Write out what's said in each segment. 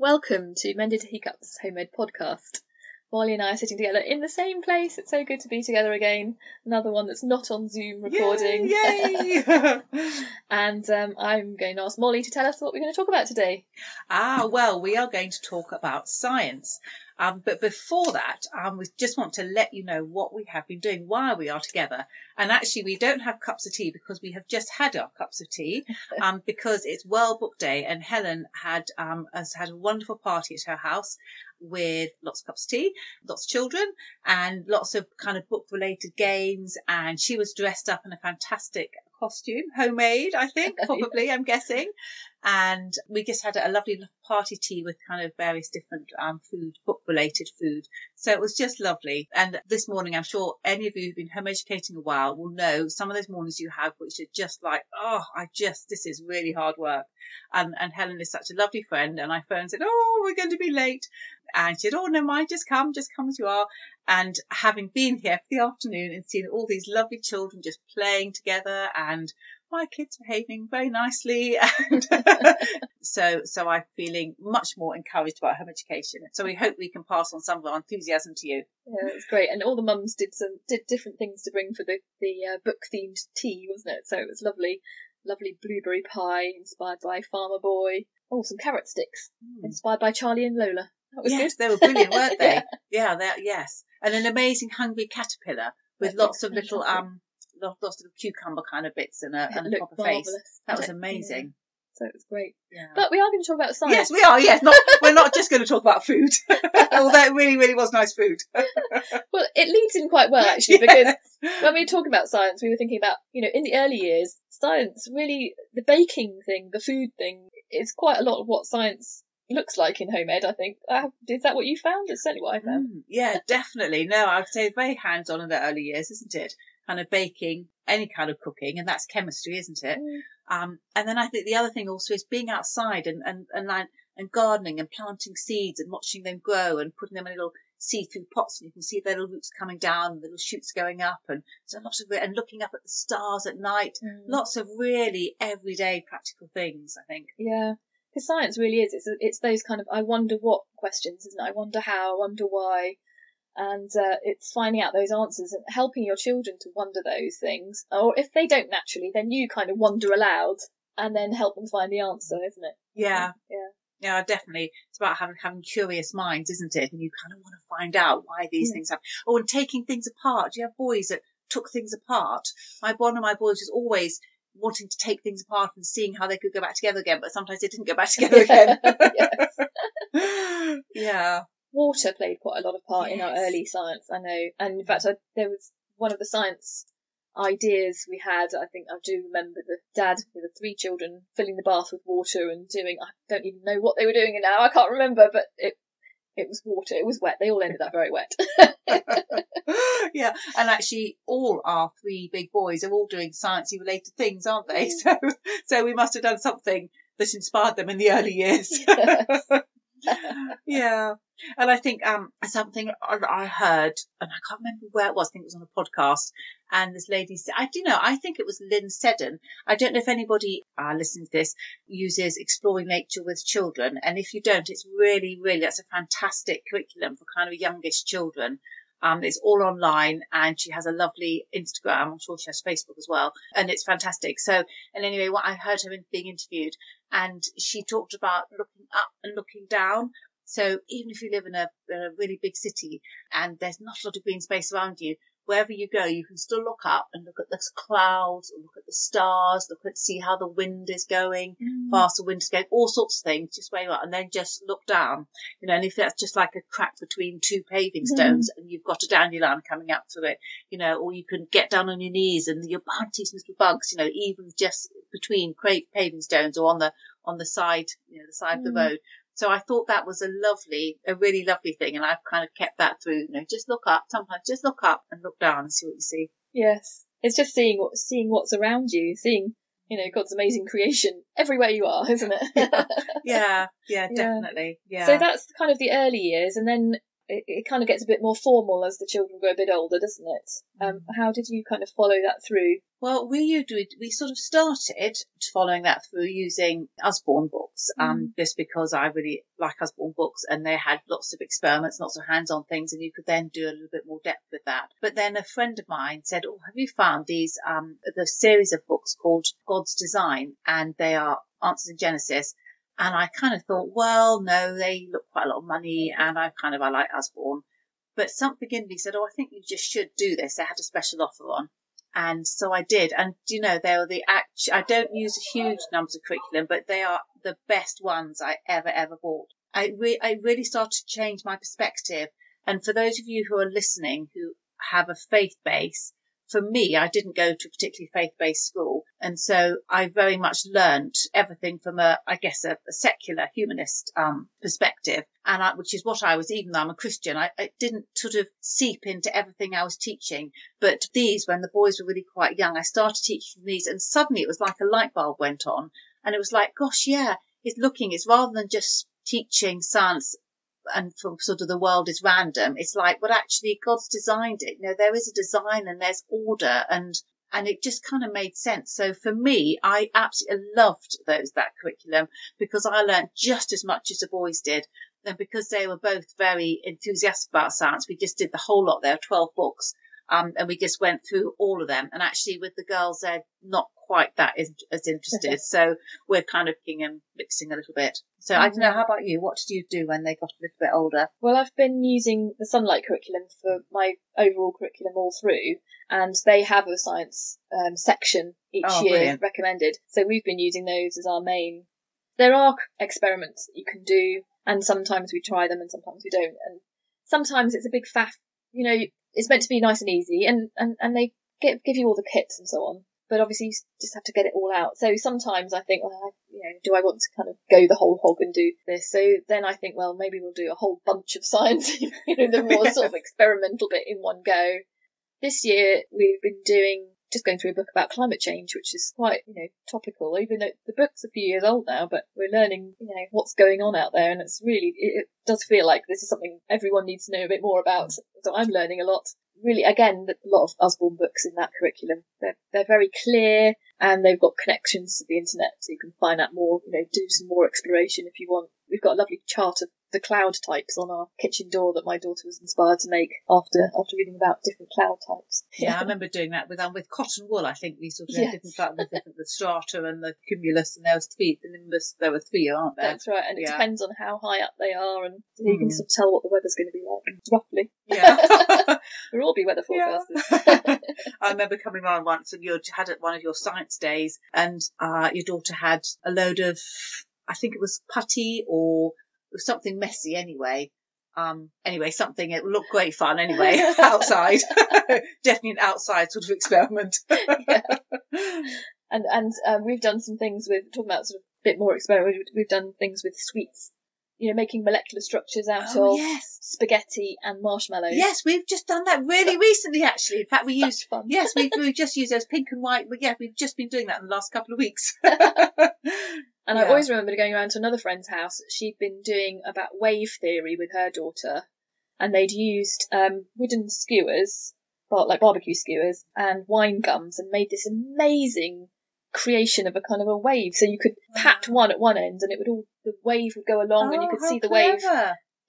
Welcome to Mended Hiccups Homemade Podcast. Molly and I are sitting together in the same place. It's so good to be together again. Another one that's not on Zoom recording. Yay! yay. and um, I'm going to ask Molly to tell us what we're going to talk about today. ah, well, we are going to talk about science. Um, but before that, um, we just want to let you know what we have been doing while we are together. And actually, we don't have cups of tea because we have just had our cups of tea um, because it's World Book Day and Helen had um, has had a wonderful party at her house with lots of cups of tea, lots of children, and lots of kind of book related games. And she was dressed up in a fantastic costume, homemade, I think, probably, I'm guessing. And we just had a lovely party tea with kind of various different um, food, book related food. So it was just lovely. And this morning, I'm sure any of you who've been home educating a while will know some of those mornings you have, which are just like, oh, I just, this is really hard work. And, and Helen is such a lovely friend. And I phoned and said, oh, we're going to be late. And she said, oh, no mind, just come, just come as you are. And having been here for the afternoon and seen all these lovely children just playing together and my kids behaving very nicely and so so I'm feeling much more encouraged about home education. So we hope we can pass on some of our enthusiasm to you. Yeah, it's great. And all the mums did some did different things to bring for the the uh, book themed tea, wasn't it? So it was lovely, lovely blueberry pie inspired by Farmer Boy. Oh, some carrot sticks Mm. inspired by Charlie and Lola. That was yes, good. they were brilliant, weren't they? Yeah. yeah, they yes. And an amazing hungry caterpillar with Yeah, lots of little um lots, of cucumber kind of bits and a, It and a proper face. That was Yeah. amazing. So it was great. Yeah. But we are going to talk about science. Yes, we are. Yes, not we're not just going to talk about food, although it really, really was nice food. Well, it leads in quite well actually because when we were talking about science, we were thinking about, you know, in the early years, science really, the baking thing, the food thing, is quite a lot of what science looks like in home ed, I think. Uh, is that what you found? It's certainly what I found. Mm, yeah, definitely. No, I would say very hands-on in the early years, isn't it? Kind of baking, any kind of cooking, and that's chemistry, isn't it? Mm. Um, and then I think the other thing also is being outside and and and, like, and gardening and planting seeds and watching them grow and putting them in little see-through pots and you can see their little roots coming down and little shoots going up and so lots of and looking up at the stars at night. Mm. Lots of really everyday practical things, I think. Yeah. Because science really is. It's, it's those kind of I wonder what questions, isn't it? I wonder how, I wonder why. And uh, it's finding out those answers and helping your children to wonder those things. Or if they don't naturally, then you kind of wonder aloud and then help them find the answer, isn't it? Yeah. Yeah. Yeah, definitely. It's about having having curious minds, isn't it? And you kind of want to find out why these Yeah. things happen. Oh, and taking things apart. Do you have boys that took things apart? My one of my boys was always wanting to take things apart and seeing how they could go back together again, but sometimes they didn't go back together again. yeah. Water played quite a lot of part in our early science, I know. And in fact, I, there was one of the science ideas we had. I think I do remember the dad with the three children filling the bath with water and doing. I don't even know what they were doing now. I can't remember, but it it was water. It was wet. They all ended up very wet. yeah, and actually, all our three big boys are all doing sciencey related things, aren't they? So, so we must have done something that inspired them in the early years. yeah, and I think um something I, I heard, and I can't remember where it was. I think it was on a podcast, and this lady said, I do know, I think it was Lynn Seddon. I don't know if anybody uh, listening to this uses exploring nature with children, and if you don't, it's really, really that's a fantastic curriculum for kind of youngish children. Um, it's all online and she has a lovely Instagram. I'm sure she has Facebook as well. And it's fantastic. So, and anyway, what I heard her being interviewed and she talked about looking up and looking down. So even if you live in a, in a really big city and there's not a lot of green space around you, wherever you go, you can still look up and look at the clouds, or look at the stars, look at see how the wind is going, fast the wind is going, all sorts of things, just where you are, and then just look down. You know, and if that's just like a crack between two paving stones and you've got a dandelion coming up through it, you know, or you can get down on your knees and you're bounty some little bugs, you know, even just between paving stones or on the on the side, you know, the side of the Mm. road. So I thought that was a lovely, a really lovely thing, and I've kind of kept that through. You know, just look up. Sometimes just look up and look down and see what you see. Yes, it's just seeing what seeing what's around you, seeing you know God's amazing creation everywhere you are, isn't it? Yeah, yeah, Yeah. definitely. Yeah. So that's kind of the early years, and then it, it kind of gets a bit more formal as the children grow a bit older, doesn't it? Um, how did you kind of follow that through? Well, we we sort of started following that through using Usborne books, um, just because I really like Usborne books, and they had lots of experiments, lots of hands-on things, and you could then do a little bit more depth with that. But then a friend of mine said, "Oh, have you found these um the series of books called God's Design, and they are Answers in Genesis." And I kind of thought, well, no, they look quite a lot of money, and I kind of I like Usborne. But something in me said, oh, I think you just should do this. They had a special offer on. And so I did. And you know, they are the act, I don't use huge numbers of curriculum, but they are the best ones I ever, ever bought. I, re- I really started to change my perspective. And for those of you who are listening who have a faith base, for me, I didn't go to a particularly faith-based school. And so I very much learned everything from a, I guess, a, a secular humanist, um, perspective. And I, which is what I was, even though I'm a Christian, I, I didn't sort of seep into everything I was teaching. But these, when the boys were really quite young, I started teaching these and suddenly it was like a light bulb went on and it was like, gosh, yeah, it's looking, it's rather than just teaching science and from sort of the world is random. It's like, well, actually, God's designed it. You know, there is a design and there's order and, and it just kind of made sense. So for me, I absolutely loved those, that curriculum because I learned just as much as the boys did. And because they were both very enthusiastic about science, we just did the whole lot. There are 12 books. Um, and we just went through all of them. And actually with the girls, they're not quite that as interested. so we're kind of picking and mixing a little bit. So I don't know. How about you? What did you do when they got a little bit older? Well, I've been using the Sonlight curriculum for my overall curriculum all through, and they have a science um, section each Oh, year brilliant. recommended. So we've been using those as our main. There are experiments that you can do, and sometimes we try them and sometimes we don't. And sometimes it's a big faff. You know, it's meant to be nice and easy, and and and they give give you all the kits and so on. But obviously, you just have to get it all out. So sometimes I think, well, I, you know, do I want to kind of go the whole hog and do this? So then I think, well, maybe we'll do a whole bunch of science, you know, the more sort of experimental bit in one go. This year we've been doing just going through a book about climate change, which is quite, you know, topical, even though the book's a few years old now, but we're learning, you know, what's going on out there. And it's really, it, does feel like this is something everyone needs to know a bit more about. So I'm learning a lot. Really, again, a lot of Usborne books in that curriculum. They're, they're very clear and they've got connections to the internet so you can find out more, you know, do some more exploration if you want. We've got a lovely chart of the cloud types on our kitchen door that my daughter was inspired to make after after reading about different cloud types. Yeah, I remember doing that with um, with cotton wool. I think we sort of had different like, with different the strata and the cumulus, and there was three. The nimbus, there were three, aren't there? That's right, and it depends on how high up they are, and you can Mm. sort of tell what the weather's going to be like roughly. Yeah. We'll all be weather Yeah. forecasters. I remember coming round once and you had one of your science days, and uh, your daughter had a load of, I think it was putty or it was something messy anyway. Um, anyway, something it looked great fun anyway outside. Definitely an outside sort of experiment. and and um, we've done some things with talking about sort of a bit more experiment. We've, we've done things with sweets, you know, making molecular structures out Oh, of yes. spaghetti and marshmallows. Yes, we've just done that really recently, actually. In fact, we used fun. yes, we we just used those pink and white. But yeah, we've just been doing that in the last couple of weeks. And I always remember going around to another friend's house. She'd been doing about wave theory with her daughter, and they'd used um, wooden skewers, bar- like barbecue skewers, and wine gums, and made this amazing creation of a kind of a wave. So you could pat one at one end, and it would all the wave would go along, and you Oh, could see the wave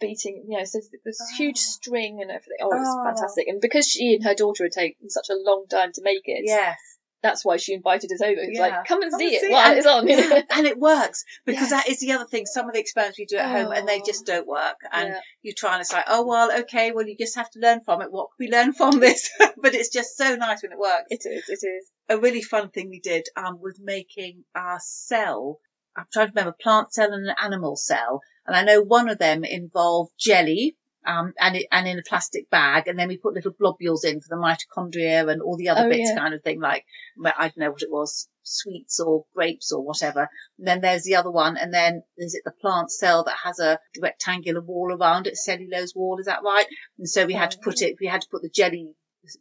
beating. You know, so this Oh. huge string and everything. Oh, it was Oh. fantastic. And because she and her daughter had taken such a long time to make it, Yes. That's why she invited us over. It's Yeah. like, come and Come see and it see while And- it's on. Yeah, and it works because Yes. that is the other thing. Some of the experiments we do at home and they Oh. just don't work. And Yeah. you try and it's like, oh well, okay, well you just have to learn from it. What can we learn from this? but it's just so nice when it works. It is. It is. a really fun thing we did um, was making our cell. I'm trying to remember plant cell and an animal cell, and I know one of them involved jelly. Um, and it, and in a plastic bag, and then we put little globules in for the mitochondria and all the other Oh, bits, yeah. kind of thing, like I don't know what it was, sweets or grapes or whatever. And then there's the other one, and then is it the plant cell that has a rectangular wall around it, cellulose wall? Is that right? And so we had to put it, we had to put the jelly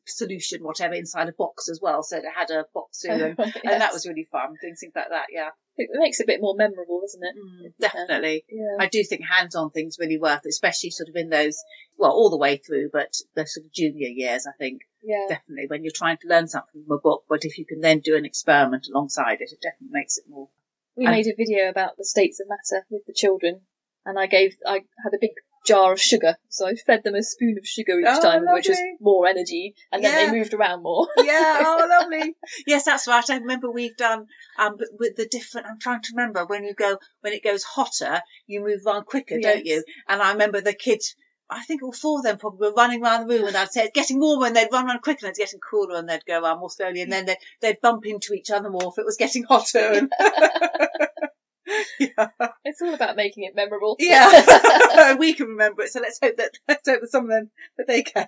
solution, whatever, inside a box as well. So it had a box through, and, Yes. and that was really fun. Things like that. Yeah, It makes it a bit more memorable, doesn't it? Mm, definitely. Yeah. I do think hands-on things really worth, especially sort of in those, well, all the way through, but the sort of junior years, I think, Yeah. definitely when you're trying to learn something from a book, but if you can then do an experiment alongside it, it definitely makes it more. We And- made a video about the states of matter with the children, and I gave I had a big jar of sugar, so I fed them a spoon of sugar each Oh, time, which was more energy, and then Yeah. they moved around more. Yeah, oh, lovely. Yes, that's right. I remember we've done, um, with the different, I'm trying to remember when you go, when it goes hotter, you move on quicker, don't you? And I remember the kids, I think all four of them probably were running around the room and I'd say it's getting warmer and they'd run around quicker and it's getting cooler and they'd go around more slowly and then they'd, they'd bump into each other more if it was getting hotter. And yeah. It's all about making it memorable. Yeah, we can remember it. So let's hope that let's hope that some of them that they can.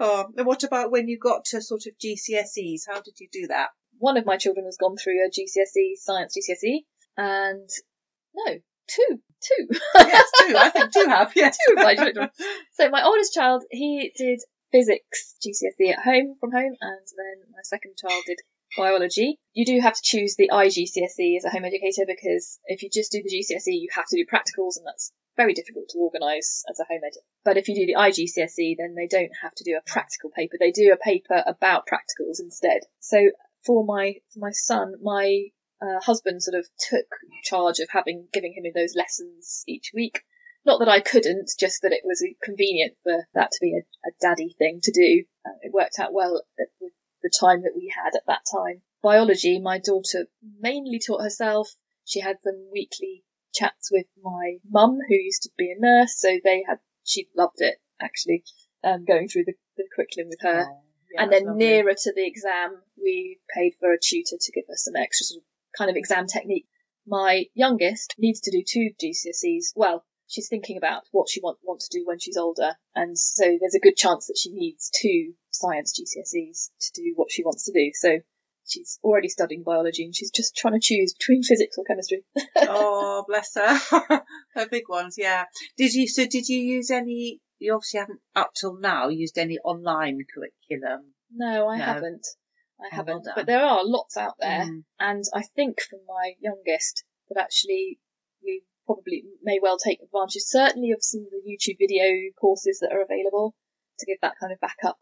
oh, and what about when you got to sort of GCSEs? How did you do that? One of my children has gone through a GCSE science GCSE, and no, two, two. yes, two. I think two have. Yes, two of my children. So my oldest child, he did physics GCSE at home from home, and then my second child did biology. You do have to choose the IGCSE as a home educator because if you just do the GCSE, you have to do practicals, and that's very difficult to organise as a home ed. But if you do the IGCSE, then they don't have to do a practical paper. They do a paper about practicals instead. So for my for my son, my uh, husband sort of took charge of having giving him those lessons each week. Not that I couldn't, just that it was convenient for that to be a, a daddy thing to do. Uh, it worked out well with the time that we had at that time. Biology, my daughter mainly taught herself. She had some weekly chats with my mum, who used to be a nurse, so they had she loved it actually, um, going through the, the curriculum with her. Oh, yeah, and then nearer to the exam, we paid for a tutor to give us some extra sort of kind of exam technique. My youngest needs to do two GCSEs. Well, she's thinking about what she want want to do when she's older, and so there's a good chance that she needs two science GCSEs to do what she wants to do. So she's already studying biology, and she's just trying to choose between physics or chemistry. oh, bless her. her big ones, yeah. Did you? So did you use any? You obviously haven't up till now used any online curriculum. No, I No. haven't. I Oh, haven't. but there are lots out there. Mm. And I think for my youngest that actually we probably may well take advantage, certainly of some of the YouTube video courses that are available to give that kind of backup.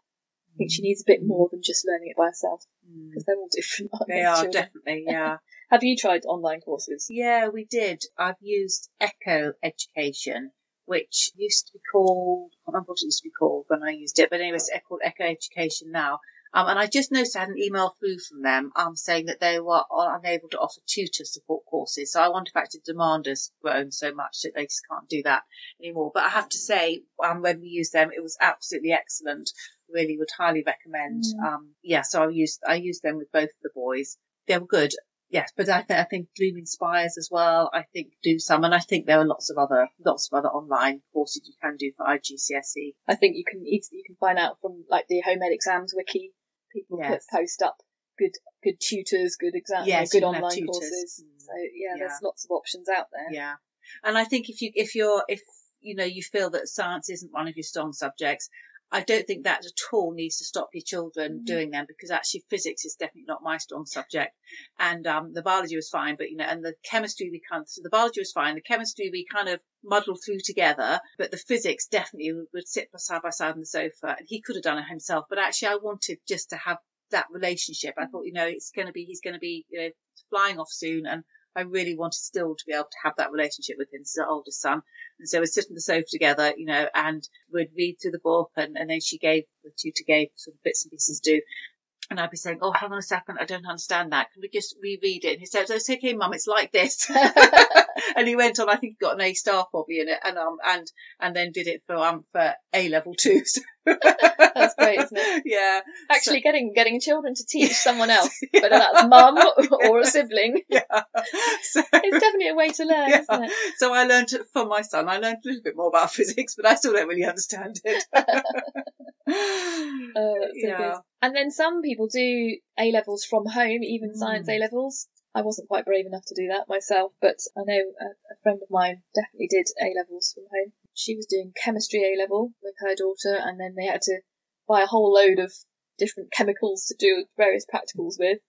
I think she needs a bit more than just learning it by herself Mm. they're all different. They are children? definitely, yeah. Have you tried online courses? Yeah, we did. I've used Echo Education, which used to be called, I can't remember what it used to be called when I used it, but anyway, it's called Echo Education now. Um, and I just noticed I had an email through from them um, saying that they were unable to offer tutor support courses. So I wonder if actually demand has grown so much that they just can't do that anymore. But I have to say, um, when we used them, it was absolutely excellent. Really would highly recommend. Mm. Um, yeah, so I used, I used them with both the boys. They were good. Yes, but I, th- I think Bloom Inspires as well. I think do some, and I think there are lots of other lots of other online courses you can do for IGCSE. I think you can easily you can find out from like the home ed exams wiki. People Yes. put post up good good tutors, good exam, Yes, good you can have online courses. Mm. So yeah, Yeah. there's lots of options out there. Yeah, and I think if you if you're if you know you feel that science isn't one of your strong subjects, I don't think that at all needs to stop your children Mhm. doing them because actually physics is definitely not my strong subject, and um, the biology was fine, but you know, and the chemistry we kind of, so the biology was fine, the chemistry we kind of muddled through together, but the physics definitely would sit side by side on the sofa, and he could have done it himself, but actually I wanted just to have that relationship. I thought, you know, it's going to be, he's going to be, you know, flying off soon, and I really wanted still to be able to have that relationship with him. Our oldest son. And so we'd sit on the sofa together, you know, and we'd read through the book and, and then she gave, the tutor gave sort of bits and pieces do. And I'd be saying, oh, hang on a second, I don't understand that. Can we just reread it? And he said, it's okay, mum, it's like this. and he went on, I think he got an A star probably in it and, um, and, and then did it for, um, for A level too. So That's great, isn't it? Yeah. Actually, getting getting children to teach someone else, whether that's mum or a sibling, Yeah. So, it's definitely a way to learn, Yeah. isn't it? so I learned from my son. I learned a little bit more about physics, but I still don't really understand it. Oh, so Yeah. And then some people do A levels from home, even science Mm. A levels. I wasn't quite brave enough to do that myself, but I know a, a friend of mine definitely did A levels from home. She was doing chemistry A level with her daughter, and then they had to buy a whole load of different chemicals to do various practicals with.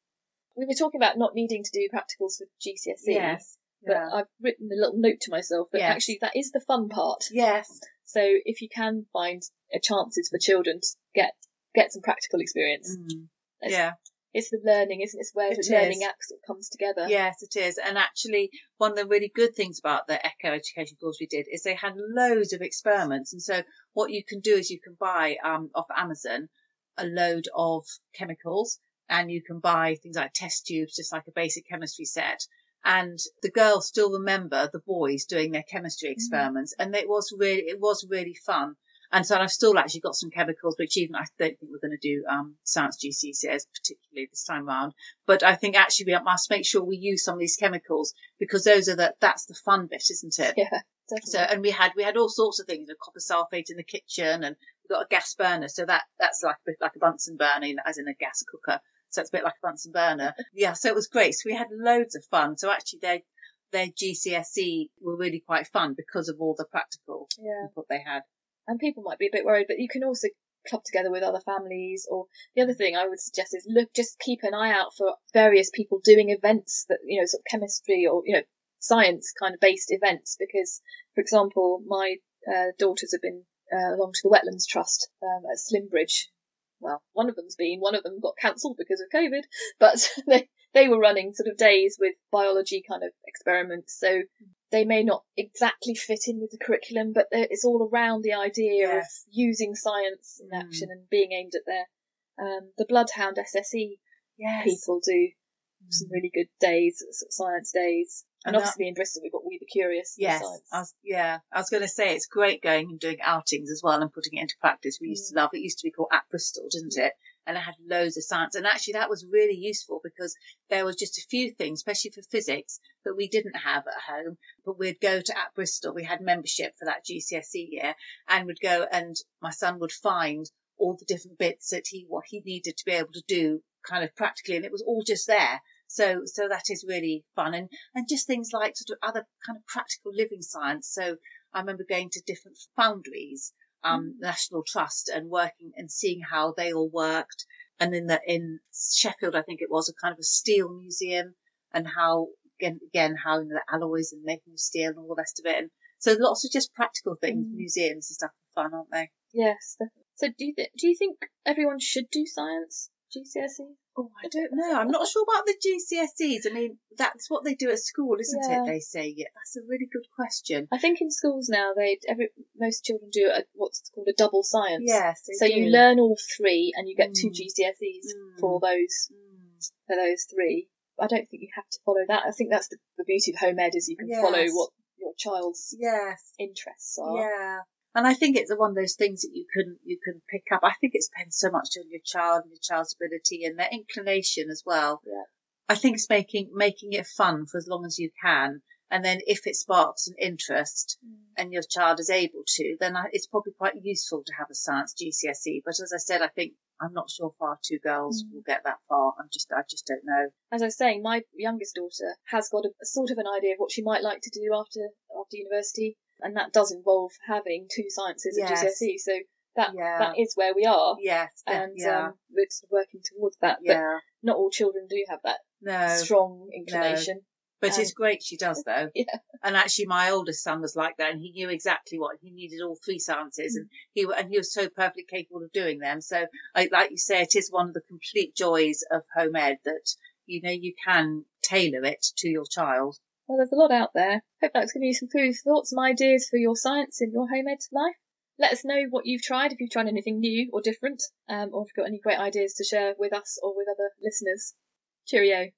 We were talking about not needing to do practicals for GCSE. Yes. But Yeah. I've written a little note to myself that Yes. actually that is the fun part. Yes. So if you can find uh, chances for children to get get some practical experience, Mm. Yeah. It's the learning, isn't it? It's where It the learning is. act sort comes together. Yes, it is. And actually, one of the really good things about the Echo Education course we did is they had loads of experiments. And so what you can do is you can buy um, off Amazon a load of chemicals and you can buy things like test tubes, just like a basic chemistry set. And the girls still remember the boys doing their chemistry experiments. And it was really, it was really fun. And so I've still actually got some chemicals, which even I don't think we're going to do um, science GCSEs particularly this time round. But I think actually we must make sure we use some of these chemicals because those are the that's the fun bit, isn't it? Yeah, definitely. So and we had we had all sorts of things, you know, copper sulfate in the kitchen, and we got a gas burner. So that that's like a bit like a Bunsen burner, as in a gas cooker. So it's a bit like a Bunsen burner. yeah, so it was great. So we had loads of fun. So actually, their their GCSE were really quite fun because of all the practical yeah. they had. And people might be a bit worried, but you can also club together with other families. Or the other thing I would suggest is look, just keep an eye out for various people doing events that you know, sort of chemistry or you know, science kind of based events. Because, for example, my uh, daughters have been uh, along to the Wetlands Trust um, at Slimbridge. Well, one of them's been, one of them got cancelled because of COVID, but they they were running sort of days with biology kind of experiments. So they may not exactly fit in with the curriculum, but it's all around the idea Yes. of using science in Mm. action and being aimed at their. Um, the Bloodhound SSC Yes. people do some really good days, sort of science days. And, And that- obviously in Bristol we've got We the Curious. Yes, science. I was, yeah, I was going to say it's great going and doing outings as well and putting it into practice. We used to love it. Used to be called at Bristol, didn't it? And I had loads of science, and actually that was really useful because there was just a few things, especially for physics, that we didn't have at home. But we'd go to at Bristol. We had membership for that GCSE year, and we'd go and my son would find all the different bits that he what he needed to be able to do kind of practically, and it was all just there. So, so that is really fun, and and just things like sort of other kind of practical living science. So, I remember going to different foundries, um, National Trust, and working and seeing how they all worked. And in the in Sheffield, I think it was a kind of a steel museum, and how again, again how you know, the alloys and making of steel and all the rest of it. And so lots of just practical things, Mm. museums and stuff are fun, aren't they? Yes, definitely. So do you th- do you think everyone should do science GCSE? Oh, I don't know. I'm not sure about the GCSEs. I mean, that's what they do at school, isn't Yeah. it? They say. Yeah, that's a really good question. I think in schools now they every most children do a, what's called a double science. Yes. So you learn all three and you get two Mm. GCSEs Mm. for those Mm. for those three. I don't think you have to follow that. I think that's the, the beauty of home ed is you can follow what your child's Yes. interests are. Yeah. And I think it's one of those things that you can you can pick up. I think it depends so much on your child and your child's ability and their inclination as well. Yeah. I think it's making making it fun for as long as you can, and then if it sparks an interest Mm. and your child is able to, then I, it's probably quite useful to have a science GCSE. But as I said, I think I'm not sure if our two girls Mm. will get that far. I'm just I just don't know. As I was saying, my youngest daughter has got a, a sort of an idea of what she might like to do after after university, and that does involve having two sciences at Yes. GCSE. So that Yeah. that is where we are, Yes. and yeah. um, we're working towards that. But yeah. not all children do have that No. strong inclination. But Um, it's great she does though. Yeah. And actually, my oldest son was like that, and he knew exactly what he needed all three sciences, and he and he was so perfectly capable of doing them. So, I, like you say, it is one of the complete joys of home ed that you know you can tailor it to your child. Well, there's a lot out there. Hope that's given you some food for thought, some ideas for your science in your home ed life. Let us know what you've tried, if you've tried anything new or different, um, or if you've got any great ideas to share with us or with other listeners. Cheerio.